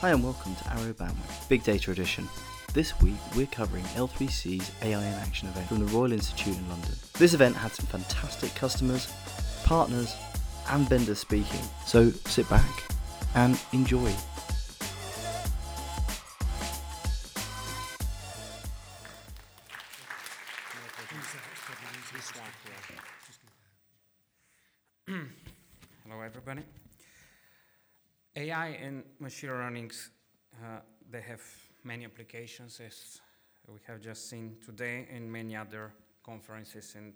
Hi and welcome to Arrow Bandwidth Big Data Edition. This week we're covering L3C's AI in Action event from the Royal Institute in London. This event had some fantastic customers, partners, and vendors speaking, so sit back and enjoy. Machine learning, uh, they have many applications, as we have just seen today, in many other conferences and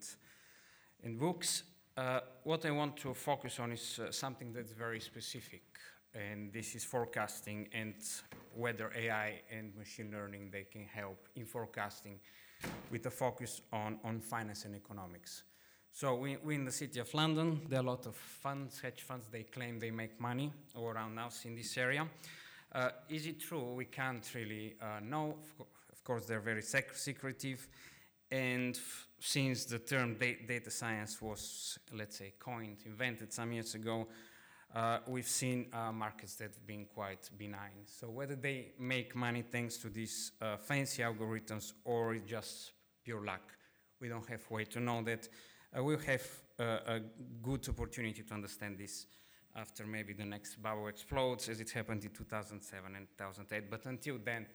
in books. Uh, what I want to focus on is uh, something that's very specific, and this is forecasting and whether AI and machine learning they can help in forecasting with a focus on, on finance and economics. So we, we in the city of London, there are a lot of funds, hedge funds, they claim they make money all around us in this area. Uh, is it true? We can't really uh, know. Of, co- of, course, they're very sec- secretive. And since the term da- data science was, let's say, coined, invented some years ago, uh, we've seen uh, markets that have been quite benign. So whether they make money thanks to these uh, fancy algorithms or just pure luck, we don't have way to know that. Uh, we'll have uh, a good opportunity to understand this after maybe the next bubble explodes, as it happened in 2007 and 2008. But until then,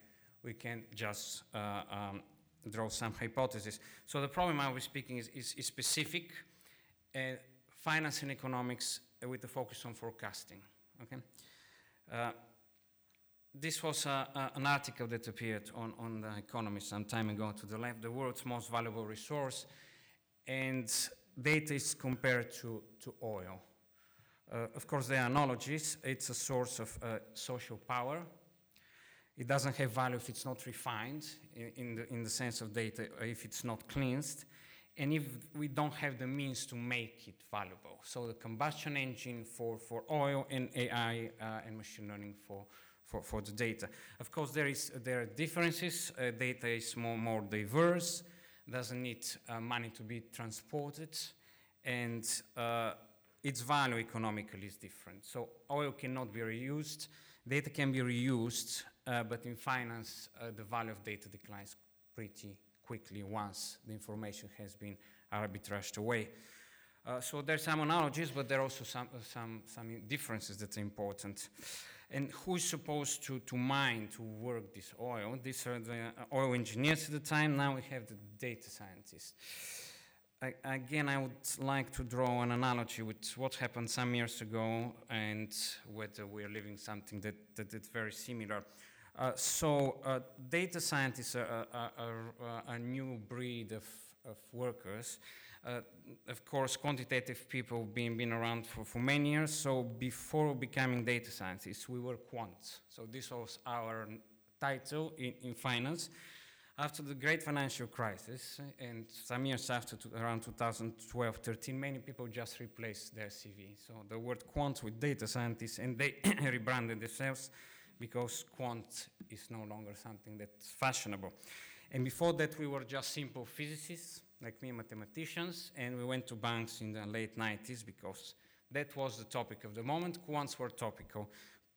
we can just uh, um, draw some hypotheses. So the problem I was speaking is, is, is specific, uh, finance and economics with a focus on forecasting. Okay. Uh, this was uh, uh, an article that appeared on, on the Economist some time ago to the left, the world's most valuable resource, and data is compared to, to oil. Uh, of course, there are analogies. It's a source of uh, social power. It doesn't have value if it's not refined, in, in, the, in the sense of data, if it's not cleansed, and if we don't have the means to make it valuable. So the combustion engine for, for oil and AI uh, and machine learning for, for, for the data. Of course, there, is, there are differences. Uh, data is more, more diverse, doesn't need uh, money to be transported, and uh, its value economically is different. So oil cannot be reused, data can be reused, uh, but in finance, uh, the value of data declines pretty quickly once the information has been arbitraged away. Uh, so there's some analogies, but there are also some, uh, some, some differences that are important. And who is supposed to, to mine, to work this oil? These are the uh, oil engineers at the time, now we have the data scientists. I, again, I would like to draw an analogy with what happened some years ago and whether we're living something that, that is very similar. Uh, so, uh, data scientists are, are, are, a new breed of, of workers. Uh, of course, quantitative people being been around for, for many years. So, before becoming data scientists, we were quants. So, this was our title in, in finance. After the great financial crisis, and some years after, around 2012 13, many people just replaced their CV. So the word quant with data scientists, and they rebranded themselves because quant is no longer something that's fashionable. And before that, we were just simple physicists, like me, mathematicians, and we went to banks in the late 90s because that was the topic of the moment. Quants were topical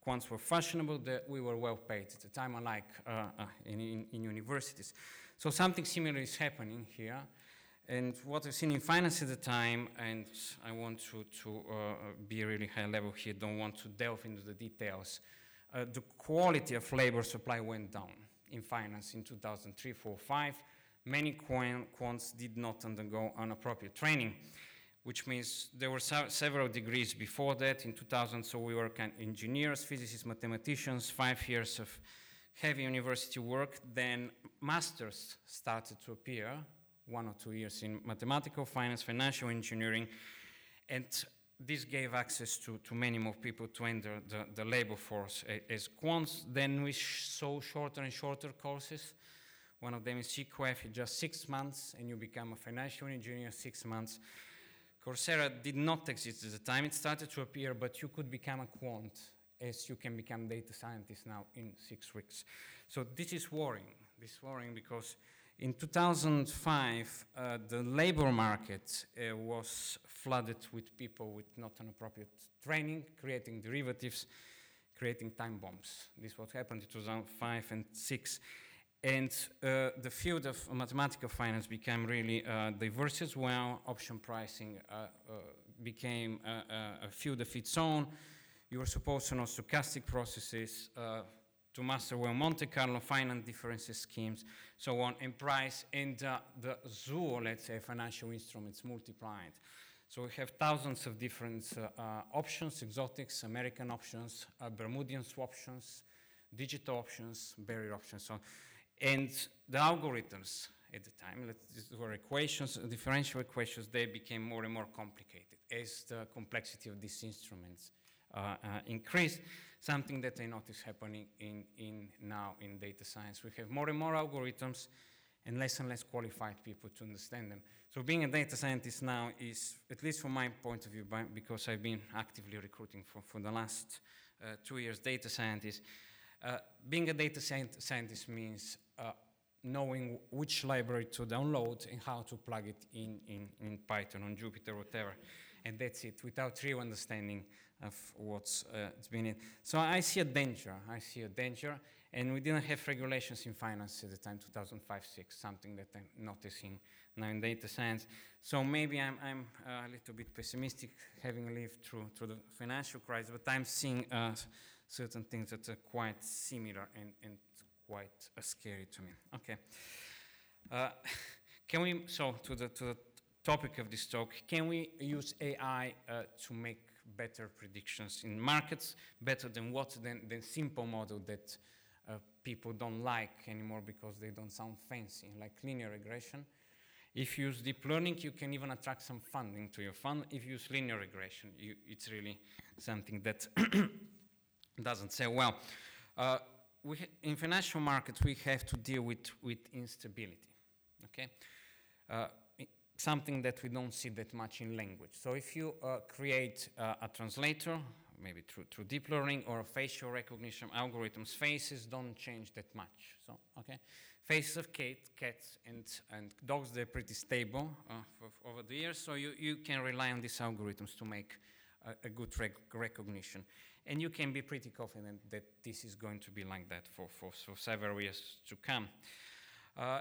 quants were fashionable, that we were well paid at the time, unlike uh, uh, in, in, in, universities. So something similar is happening here. And what I've seen in finance at the time, and I want to, to uh, be really high level here, don't want to delve into the details. Uh, the quality of labor supply went down in finance in 2003, 4, 5. Many quants did not undergo an appropriate training which means there were several degrees before that in 2000. So we were engineers, physicists, mathematicians, five years of heavy university work. Then masters started to appear, one or two years in mathematical finance, financial engineering, and this gave access to, to many more people to enter the, the labor force as quants. Then we saw shorter and shorter courses. One of them is CQF, just six months, and you become a financial engineer, six months. Coursera did not exist at the time. It started to appear, but you could become a quant as you can become data scientist now in six weeks. So this is worrying. This is worrying because in 2005, uh, the labor market uh, was flooded with people with not an appropriate training, creating derivatives, creating time bombs. This is what happened in 2005 and 6. And uh, the field of mathematical finance became really uh, diverse as well. Option pricing uh, uh became a field of its own. You were supposed to know stochastic processes, uh, to master well Monte Carlo finite differences schemes, so on, and price and uh, the zoo, let's say, financial instruments multiplied. So we have thousands of different uh, uh, options, exotics, American options, uh, Bermudian swaptions, digital options, barrier options, so on. And the algorithms at the time, these were equations, differential equations, they became more and more complicated as the complexity of these instruments uh, uh, increased something that I notice happening in, in now in data science. We have more and more algorithms and less and less qualified people to understand them. So being a data scientist now is, at least from my point of view, by, because I've been actively recruiting for, for the last uh, two years data scientists. uh, being a data scientist means knowing which library to download and how to plug it in, in, in Python, on Jupyter, whatever. And that's it, without real understanding of what's uh, been in. So I see a danger. I see a danger, and we didn't have regulations in finance at the time, 2005-6, something that I'm noticing now in data science. So maybe I'm, I'm uh, a little bit pessimistic, having lived through through the financial crisis, but I'm seeing uh, certain things that are quite similar and, and quite scary to me. Okay. Uh, can we so to the to the topic of this talk? Can we use AI uh, to make better predictions in markets, better than what? Than, than simple model that uh, people don't like anymore because they don't sound fancy, like linear regression. If you use deep learning, you can even attract some funding to your fund. If you use linear regression, you, it's really something that doesn't say well. Uh, we in financial markets, we have to deal with, with instability. Okay, uh, something that we don't see that much in language. So if you uh, create uh, a translator, maybe through, through deep learning or facial recognition algorithms, faces don't change that much. So, okay, faces of cat, cats and, and dogs, they're pretty stable uh, for, over the years, so you, you can rely on these algorithms to make a, a good rec recognition. And you can be pretty confident that this is going to be like that for, for, for several years to come. Uh,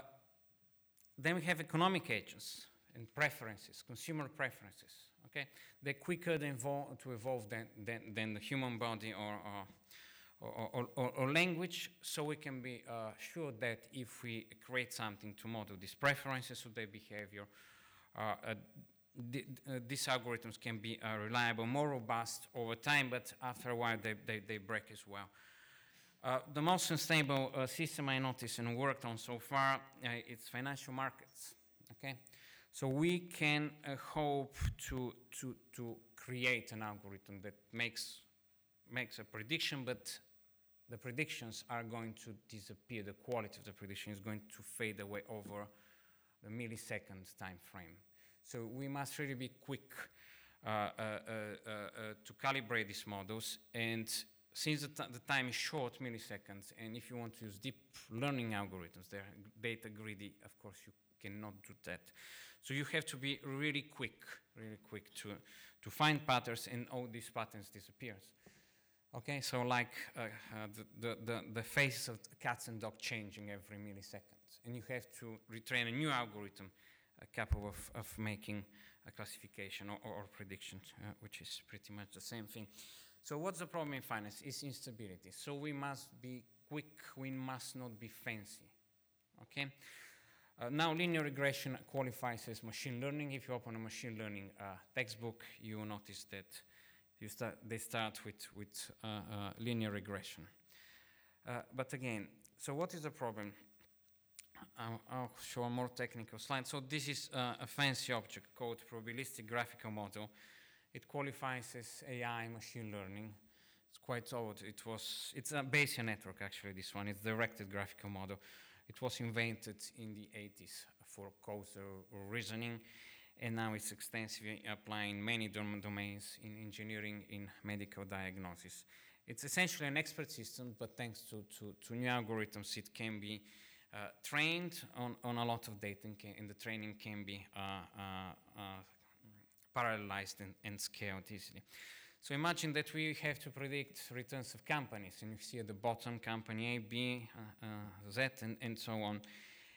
then we have economic agents and preferences, consumer preferences. Okay, they're quicker to evolve than, than, than the human body or, or, or, or, or language, so we can be uh, sure that if we create something to model these preferences of their behavior, uh, uh, uh these algorithms can be uh, reliable, more robust over time, but after a while they, they, they break as well. Uh, the most unstable uh, system I noticed and worked on so far uh, is financial markets. Okay, so we can uh, hope to, to, to create an algorithm that makes, makes a prediction, but the predictions are going to disappear. The quality of the prediction is going to fade away over the millisecond time frame. So we must really be quick uh, uh, uh, to calibrate these models. And since the, the, time is short, milliseconds, and if you want to use deep learning algorithms, they're data greedy, of course you cannot do that. So you have to be really quick, really quick to, to find patterns and all these patterns disappears. Okay, so like uh, uh, the, the, the, faces of cats and dogs changing every millisecond. And you have to retrain a new algorithm capable of, of making a classification or, or, prediction, uh, which is pretty much the same thing. So what's the problem in finance? Is instability. So we must be quick, we must not be fancy. Okay? Uh, now, linear regression qualifies as machine learning. If you open a machine learning uh, textbook, you will notice that you start, they start with, with uh, uh linear regression. Uh, but again, so what is the problem? I'll, I'll, show a more technical slide. So this is uh, a fancy object called probabilistic graphical model. It qualifies as AI machine learning. It's quite old. It was, it's a Bayesian network actually, this one. It's directed graphical model. It was invented in the 80s for causal reasoning, and now it's extensively applied in many domains in engineering, in medical diagnosis. It's essentially an expert system, but thanks to, to, to new algorithms, it can be trained on, on a lot of data, and, can, and the training can be uh, uh, uh parallelized and, and, scaled easily. So imagine that we have to predict returns of companies, and you see at the bottom company A, B, uh, uh, Z, and, and so on.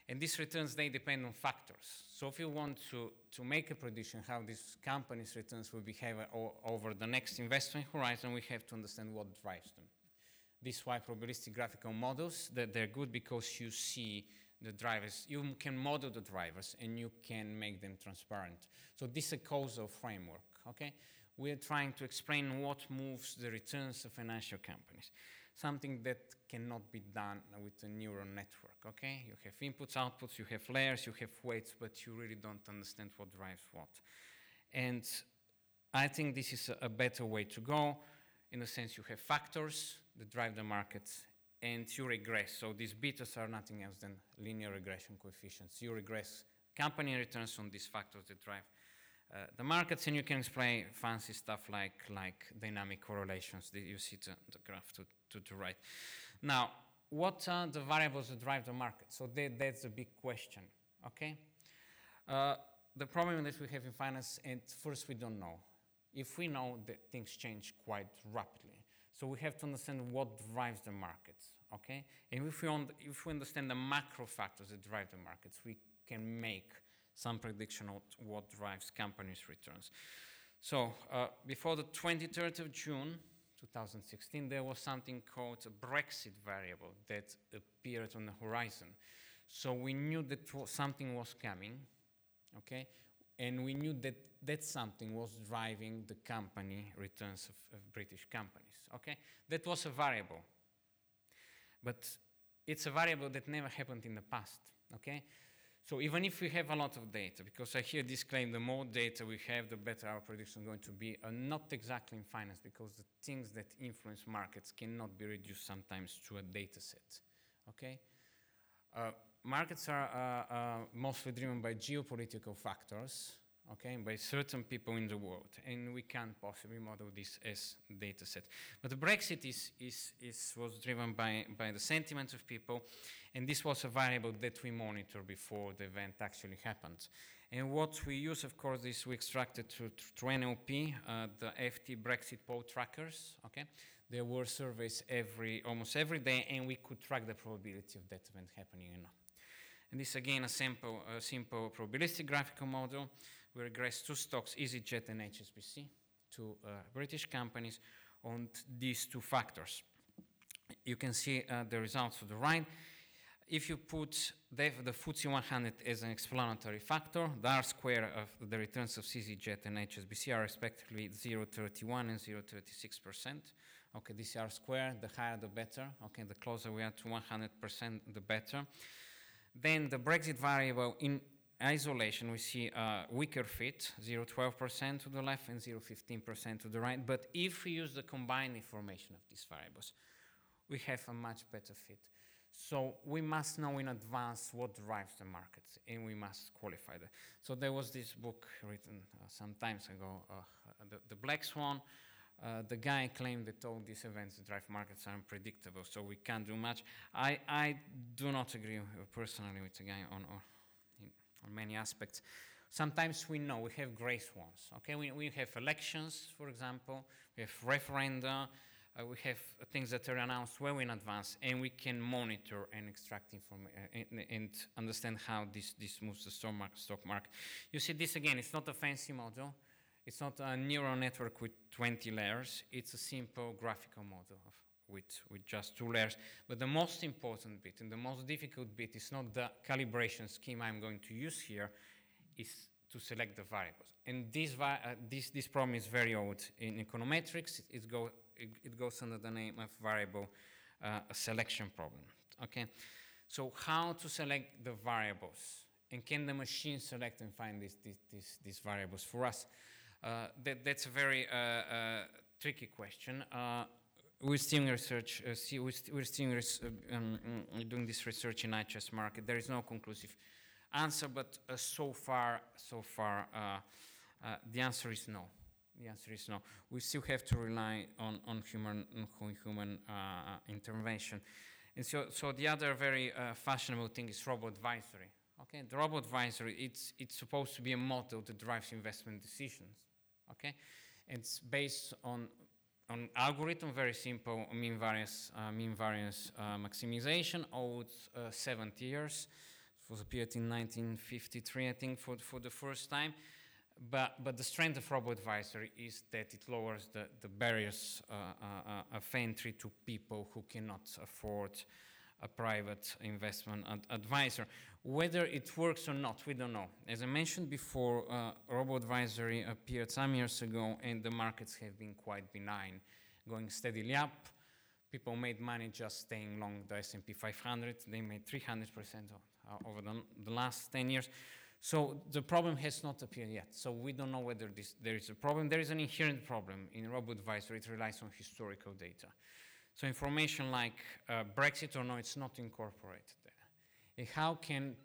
And these returns, they depend on factors. So if you want to, to make a prediction how these companies' returns will behave over the next investment horizon, we have to understand what drives them. This why probabilistic graphical models, that they're good because you see the drivers, you can model the drivers and you can make them transparent. So this is a causal framework, okay? We're trying to explain what moves the returns of financial companies something that cannot be done with a neural network, okay? You have inputs, outputs, you have layers, you have weights, but you really don't understand what drives what. And I think this is a, a better way to go. In a sense, you have factors that drive the markets, and you regress. So these betas are nothing else than linear regression coefficients. You regress company returns on these factors that drive uh, the markets, and you can explain fancy stuff like, like dynamic correlations that you see the, the graph to, to the right. Now, what are the variables that drive the market? So that, that's a big question, okay? Uh, the problem that we have in finance, and first we don't know. If we know that things change quite rapidly, so we have to understand what drives the markets, okay? And if we, if we understand the macro factors that drive the markets, we can make some prediction of what drives companies' returns. So uh, before the 23rd of June 2016, there was something called a Brexit variable that appeared on the horizon. So we knew that something was coming, okay? And we knew that that something was driving the company returns of, of British companies, okay? That was a variable. But it's a variable that never happened in the past, okay? So even if we have a lot of data, because I hear this claim, the more data we have, the better our prediction is going to be, uh, not exactly in finance, because the things that influence markets cannot be reduced sometimes to a data set, okay? Uh, markets are uh, uh mostly driven by geopolitical factors, okay, by certain people in the world, and we can't possibly model this as data set. But the Brexit is, is, is, was driven by, by the sentiments of people, and this was a variable that we monitor before the event actually happened. And what we use, of course, is we extracted through, through NLP, uh, the FT Brexit poll trackers, okay? There were surveys every, almost every day, and we could track the probability of that event happening or not. And this again a simple, a simple probabilistic graphical model we regress two stocks, EasyJet and HSBC, to uh, British companies on these two factors. You can see uh, the results to the right. If you put the, the FTSE 100 as an explanatory factor, the R square of the returns of EasyJet and HSBC are respectively 0.31 and 0.36%. Okay, this R square, the higher the better. Okay, the closer we are to 100%, the better. Then the Brexit variable in isolation, we see a weaker fit, 0.12% to the left and 0.15% to the right. But if we use the combined information of these variables, we have a much better fit. So we must know in advance what drives the markets, and we must qualify that. So there was this book written uh, some times ago, uh, the, the, Black Swan. Uh, the guy claimed that all these events that drive markets are unpredictable, so we can't do much. I, I do not agree personally with the guy on, on on many aspects. Sometimes we know we have gray ones. Okay, we, we have elections, for example, we have referenda, uh, we have things that are announced well in advance, and we can monitor and extract information uh, and, and, understand how this, this moves the stock market, stock market. You see, this again, it's not a fancy model. It's not a neural network with 20 layers. It's a simple graphical model of with, with just two layers. But the most important bit and the most difficult bit is not the calibration scheme I'm going to use here, is to select the variables. And this, uh, this, this problem is very old. In econometrics, it, it, go, it, it goes under the name of variable uh, selection problem. Okay, so how to select the variables? And can the machine select and find these, these, these, variables for us? Uh, that, that's a very uh, uh, tricky question. Uh, we're still research. Uh, see, we're, st- we're res- uh, um, mm, doing this research in IHS Markit. There is no conclusive answer, but uh, so far, so far, uh, uh, the answer is no. The answer is no. We still have to rely on, on human on human uh, intervention. And so, so the other very fashionable thing is robo advisory. Okay, the robo advisory it's it's supposed to be a model that drives investment decisions. Okay, It's based on on algorithm, very simple mean variance, uh, mean variance uh, maximization, old uh, 70 years. It was appeared in 1953, I think, for, for the first time. But, but the strength of RoboAdvisory is that it lowers the, the barriers uh, uh, of entry to people who cannot afford a private investment ad advisor. Whether it works or not, we don't know. As I mentioned before, uh, RoboAdvisory appeared some years ago and the markets have been quite benign, going steadily up. People made money just staying long the S&P 500. They made 300% over the, the last 10 years. So the problem has not appeared yet. So we don't know whether this, there is a problem. There is an inherent problem in RoboAdvisory. It relies on historical data. So information like uh, Brexit or no, it's not incorporated there. And how can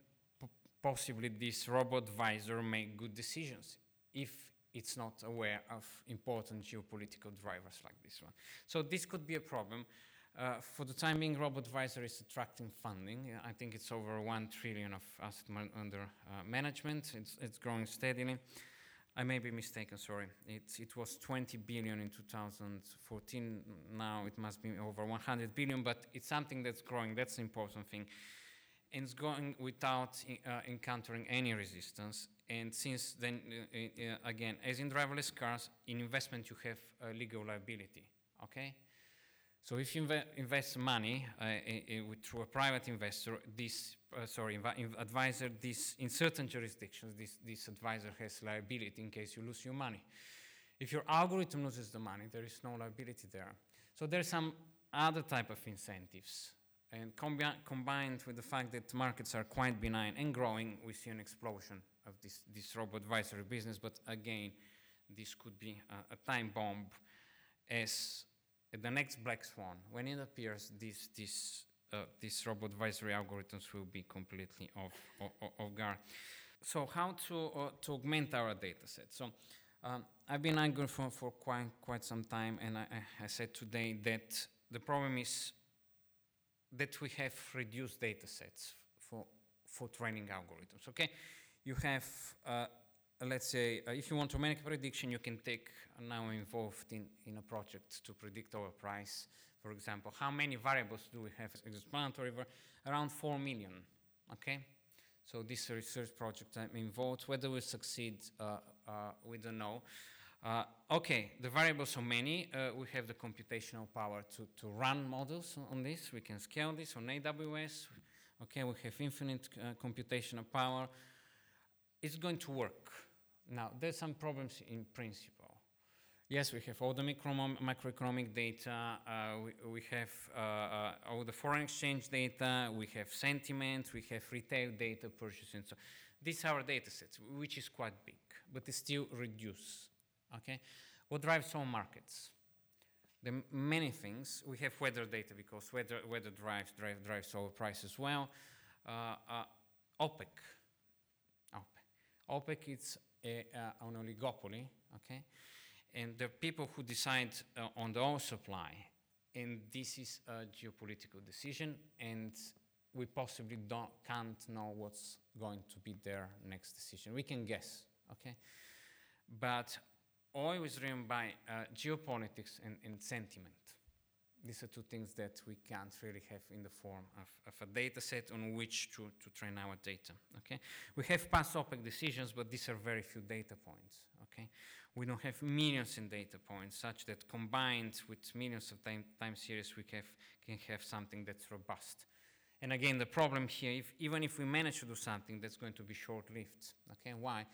possibly this robot advisor make good decisions if it's not aware of important geopolitical drivers like this one? So this could be a problem. Uh, for the time being, robot advisor is attracting funding. I think it's over one trillion of asset under uh, management. It's, it's growing steadily. I may be mistaken, sorry. It, it was 20 billion in 2014. Now it must be over 100 billion, but it's something that's growing. That's the important thing. And it's going without uh, encountering any resistance. And since then, uh, uh, again, as in driverless cars, in investment you have a legal liability, okay? So if you inv invest money uh, through a private investor, this uh, sorry advisor, this in certain jurisdictions, this this advisor has liability in case you lose your money. If your algorithm loses the money, there is no liability there. So there's some other type of incentives, and combi combined with the fact that markets are quite benign and growing, we see an explosion of this this RoboAdvisory business. But again, this could be a, a time bomb as the next black swan, when it appears, this, this, uh, these RoboAdvisory algorithms will be completely off, off, off guard. So how to, uh, to augment our data set? So um, I've been arguing for, for quite, quite some time, and I, I said today that the problem is that we have reduced data sets for, for training algorithms, okay? You have uh, let's say, uh, if you want to make a prediction, you can take, uh, now involved in, in a project to predict our price. For example, how many variables do we have explanatory? Around 4 million, okay? So this research project I'm involved, whether we succeed, uh, uh, we don't know. Uh, okay, the variables are many. Uh, we have the computational power to, to run models on this. We can scale this on AWS. Okay, we have infinite computational power. It's going to work. Now, there's some problems in principle. Yes, we have all the macroeconomic data, uh, we, we, have uh, uh, all the foreign exchange data, we have sentiment, we have retail data purchasing. So these are our data sets, which is quite big, but it's still reduced. Okay? What drives all markets? The many things. We have weather data because weather, weather drives, drive, drives our price as well. Uh, uh, OPEC. OPEC. OPEC is a, uh, an oligopoly, okay? And the people who decide uh, on the oil supply, and this is a geopolitical decision, and we possibly don't, can't know what's going to be their next decision. We can guess, okay? But oil is driven by uh, geopolitics and, and sentiment. These are two things that we can't really have in the form of, of a data set on which to, to train our data. Okay? We have past OPEC decisions, but these are very few data points. Okay? We don't have millions in data points, such that combined with millions of time, time series, we have, can have something that's robust. And again, the problem here, if, even if we manage to do something, that's going to be short-lived. Okay, why?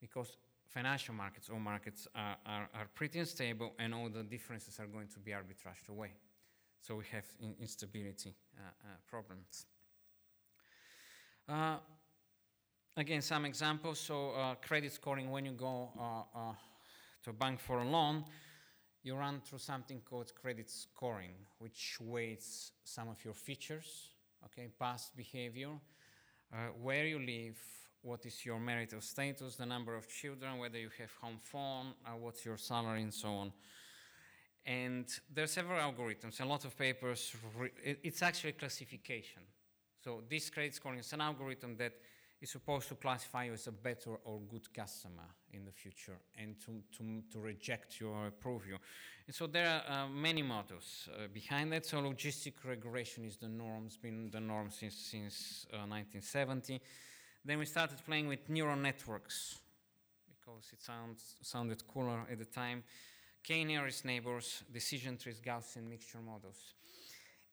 Because financial markets, all markets are, are, are pretty unstable, and all the differences are going to be arbitraged away. So we have in instability uh, uh, problems. Uh, again, some examples. So credit scoring, when you go to a bank for a loan, you run through something called credit scoring, which weights some of your features, okay, past behavior, uh, where you live, what is your marital status, the number of children, whether you have home phone, uh, what's your salary, and so on. And there are several algorithms, a lot of papers. it's actually classification. So this credit scoring is an algorithm that is supposed to classify you as a better or good customer in the future and to, to, to reject you or approve you. And so there are uh, many models uh, behind that. So logistic regression is the norm, it's been the norm since, since 1970. Uh, then we started playing with neural networks because it sounds, sounded cooler at the time. K-nearest neighbors, decision trees, Gaussian mixture models.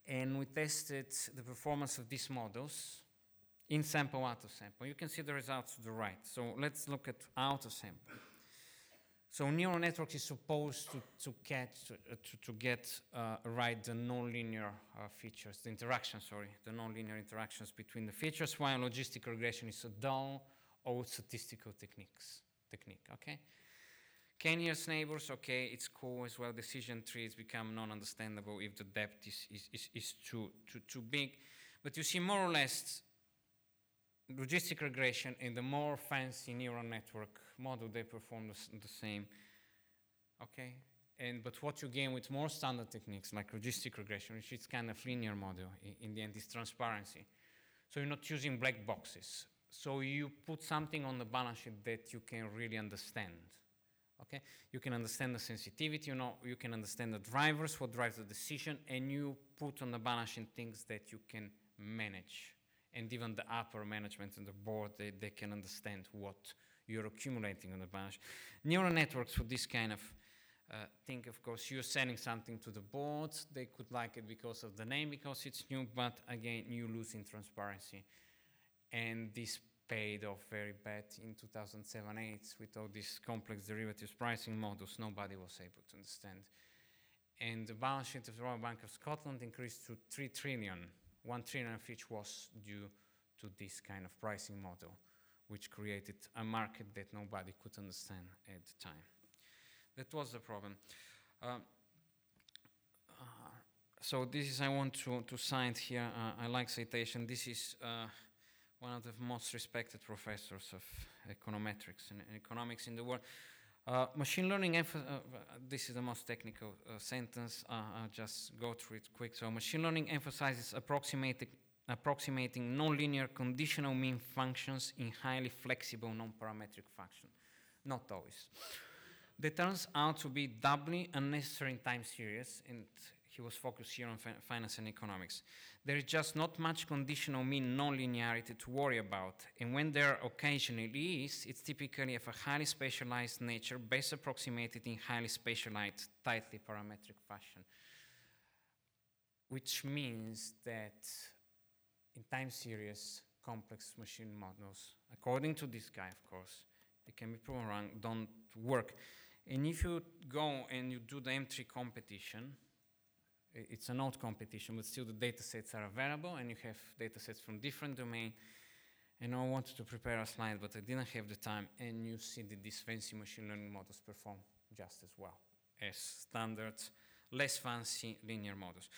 And we tested the performance of these models in sample out of sample. You can see the results to the right. So let's look at out of sample. So neural network is supposed to, to, catch, uh, to, to get uh, right the nonlinear uh, features, the interactions, sorry, the nonlinear interactions between the features, while logistic regression is a dull old statistical techniques, technique, okay? K-nearest neighbors, okay, it's cool as well. Decision trees become non-understandable if the depth is, is, is, is too, too, too big. But you see more or less logistic regression in the more fancy neural network model, they perform the, the same. Okay? And, but what you gain with more standard techniques like logistic regression, which is kind of linear model in, in the end, is transparency. So you're not using black boxes. So you put something on the balance sheet that you can really understand. Okay? You can understand the sensitivity, you know, you can understand the drivers, what drives the decision, and you put on the balance sheet things that you can manage and even the upper management and the board, they, they can understand what you're accumulating on the balance. Neural networks for this kind of uh, thing, of course, you're sending something to the board. They could like it because of the name, because it's new, but again, you lose in transparency. And this paid off very bad in 2007-8 with all these complex derivatives pricing models. Nobody was able to understand. And the balance sheet of the Royal Bank of Scotland increased to 3 trillion, 1 trillion of which was due to this kind of pricing model, which created a market that nobody could understand at the time. That was the problem. Uh, uh, so this is, I want to, to cite here, uh, I like citation. This is uh, one of the most respected professors of econometrics and economics in the world. Uh, machine learning, uh, this is the most technical uh, sentence, uh, I'll just go through it quick. So machine learning emphasizes approximating, approximating nonlinear conditional mean functions in highly flexible non-parametric function. Not always. That turns out to be doubly unnecessary in time series, and he was focused here on finance and economics. There is just not much conditional mean nonlinearity to worry about, and when there occasionally is, it's typically of a highly specialized nature, best approximated in highly specialized, tightly parametric fashion. Which means that in time series, complex machine models, according to this guy, of course, they can be proven wrong, don't work. And if you go and you do the M3 competition, it's an old competition, but still the data sets are available and you have data sets from different domain. And I wanted to prepare a slide, but I didn't have the time. And you see that these fancy machine learning models perform just as well as standard, less fancy linear models.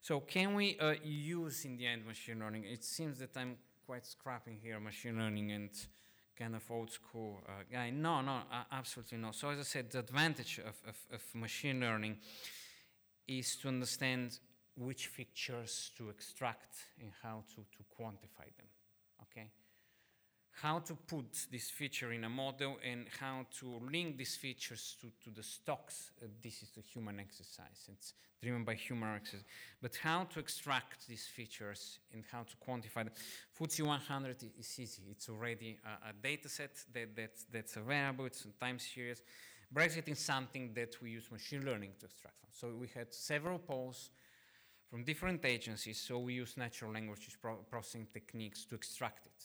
So can we uh, use in the end machine learning? It seems that I'm quite scrapping here machine learning and kind of old school uh, guy. No, no, uh, absolutely not. So as I said, the advantage of, of, of machine learning is to understand which features to extract and how to, to quantify them, okay? How to put this feature in a model and how to link these features to, to the stocks, uh, this is a human exercise. It's driven by human exercise. But how to extract these features and how to quantify them. FTSE 100 is easy. It's already a, a data set that, that, that's available. It's a time series. Brexit is something that we use machine learning to extract from. So we had several polls from different agencies, so we use natural language processing techniques to extract it.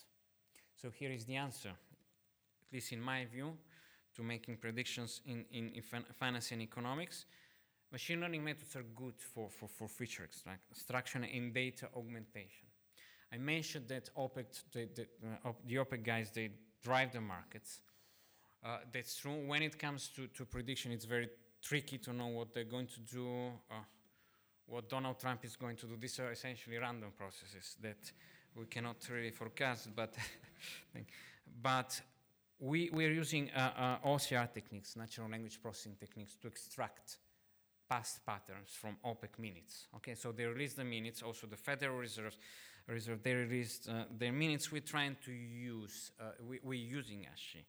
So here is the answer, at least in my view, to making predictions in, in, in finance and economics. Machine learning methods are good for, for, for feature extraction and data augmentation. I mentioned that OPEC, the, the, uh, the OPEC guys, they drive the markets. Uh, that's true. When it comes to, to prediction, it's very tricky to know what they're going to do, uh, what Donald Trump is going to do. These are essentially random processes that we cannot really forecast, but, but we, we're using uh, uh OCR techniques, natural language processing techniques, to extract past patterns from OPEC minutes. Okay, so they release the minutes, also the Federal Reserve reserve. They released uh, their minutes. We're trying to use, uh, we, we're using actually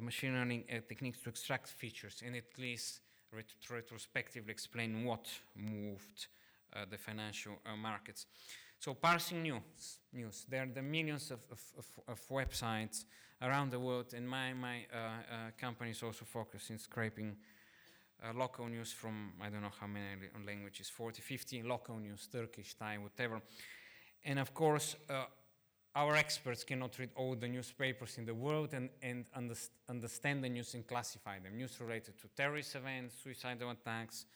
machine learning uh, techniques to extract features and at least ret- retrospectively explain what moved uh, the financial uh, markets. So parsing news, news. There are the millions of, of, of, websites around the world, and my, my uh, uh, company is also focused in scraping uh, local news from I don't know how many languages, 40, 50 local news, Turkish, Thai, whatever. And of course, uh, our experts cannot read all the newspapers in the world and, and underst- understand the news and classify them. News related to terrorist events, suicidal attacks,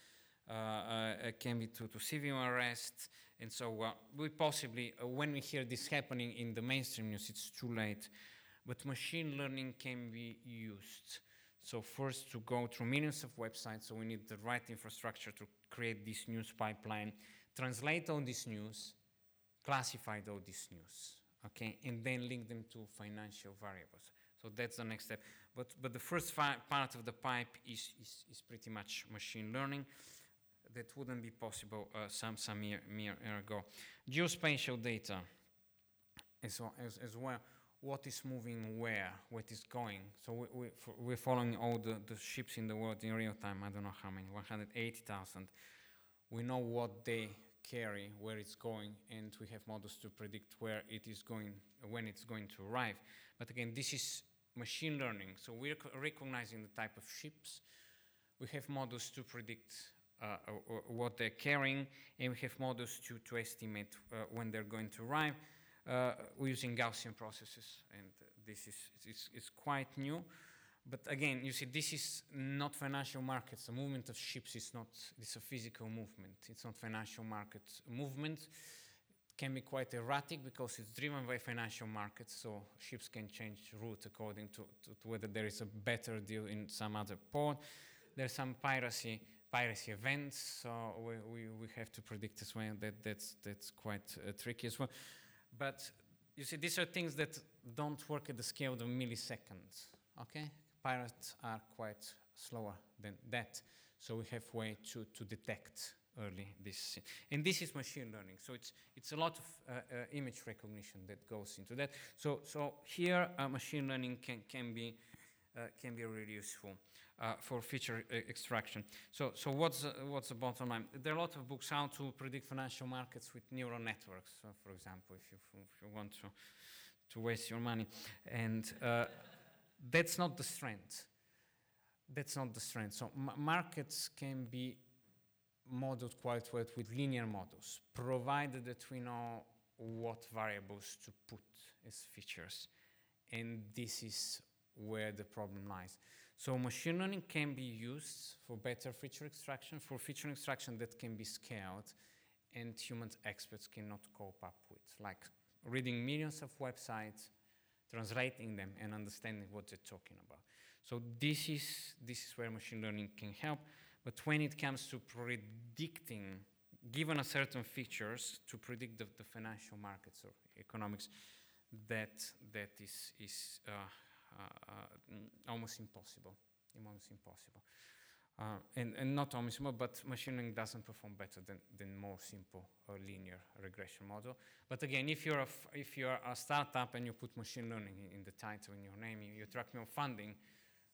uh, uh, can be to, to civil arrests. And so uh, we possibly, uh, when we hear this happening in the mainstream news, it's too late. But machine learning can be used. So first to go through millions of websites, so we need the right infrastructure to create this news pipeline, translate all this news, classify all this news, okay, and then link them to financial variables. So that's the next step. But, but the first fi- part of the pipe is, is, is pretty much machine learning. That wouldn't be possible uh, some, some year, year ago. Geospatial data as, well- as, as well. What is moving where, what is going. So we, we, we're following all the, the ships in the world in real time. I don't know how many, 180,000. We know what they carry, where it's going, and we have models to predict where it is going, when it's going to arrive. But again, this is machine learning. So we're co- recognizing the type of ships. We have models to predict uh, uh, uh, what they're carrying, and we have models to, to estimate uh, when they're going to arrive. Uh, we're using Gaussian processes, and uh, this is it's, it's quite new. But again, you see, this is not financial markets. The movement of ships is not, it's a physical movement. It's not financial market movement. It can be quite erratic because it's driven by financial markets, so ships can change route according to, to, to whether there is a better deal in some other port. There's some piracy piracy events, so we, we, we have to predict as well. That, that's, that's quite uh, tricky as well. But you see, these are things that don't work at the scale of milliseconds. Okay, pirates are quite slower than that, so we have way to, to detect early this. And this is machine learning, so it's it's a lot of uh, uh, image recognition that goes into that. So so here, uh, machine learning can can be uh, can be really useful uh, for feature uh, extraction. So, so what's, what's the bottom line? There are a lot of books how to predict financial markets with neural networks, for example, if you, if you want to, to waste your money. And that's not the strength. That's not the strength. So markets can be modeled quite well with linear models, provided that we know what variables to put as features. And this is where the problem lies. So machine learning can be used for better feature extraction, for feature extraction that can be scaled and human experts cannot cope up with, like reading millions of websites, translating them and understanding what they're talking about. So this is, this is where machine learning can help. But when it comes to predicting, given a certain features, to predict the, the financial markets or economics, that, that is, is uh, uh, uh, almost impossible. Almost impossible. Uh, and, and not impossible, but machine learning doesn't perform better than, than more simple or linear regression model. But again, if you're a, f- if you're a startup and you put machine learning in, in the title, in your name, you, you attract more funding.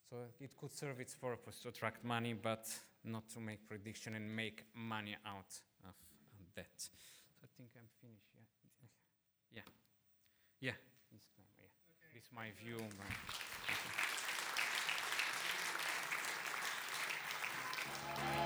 So it could serve its purpose to attract money, but not to make prediction and make money out of that. So I think I'm finished. Yeah. Yeah. Yeah. Disclaimer. Yeah. This is my view. my- Bye.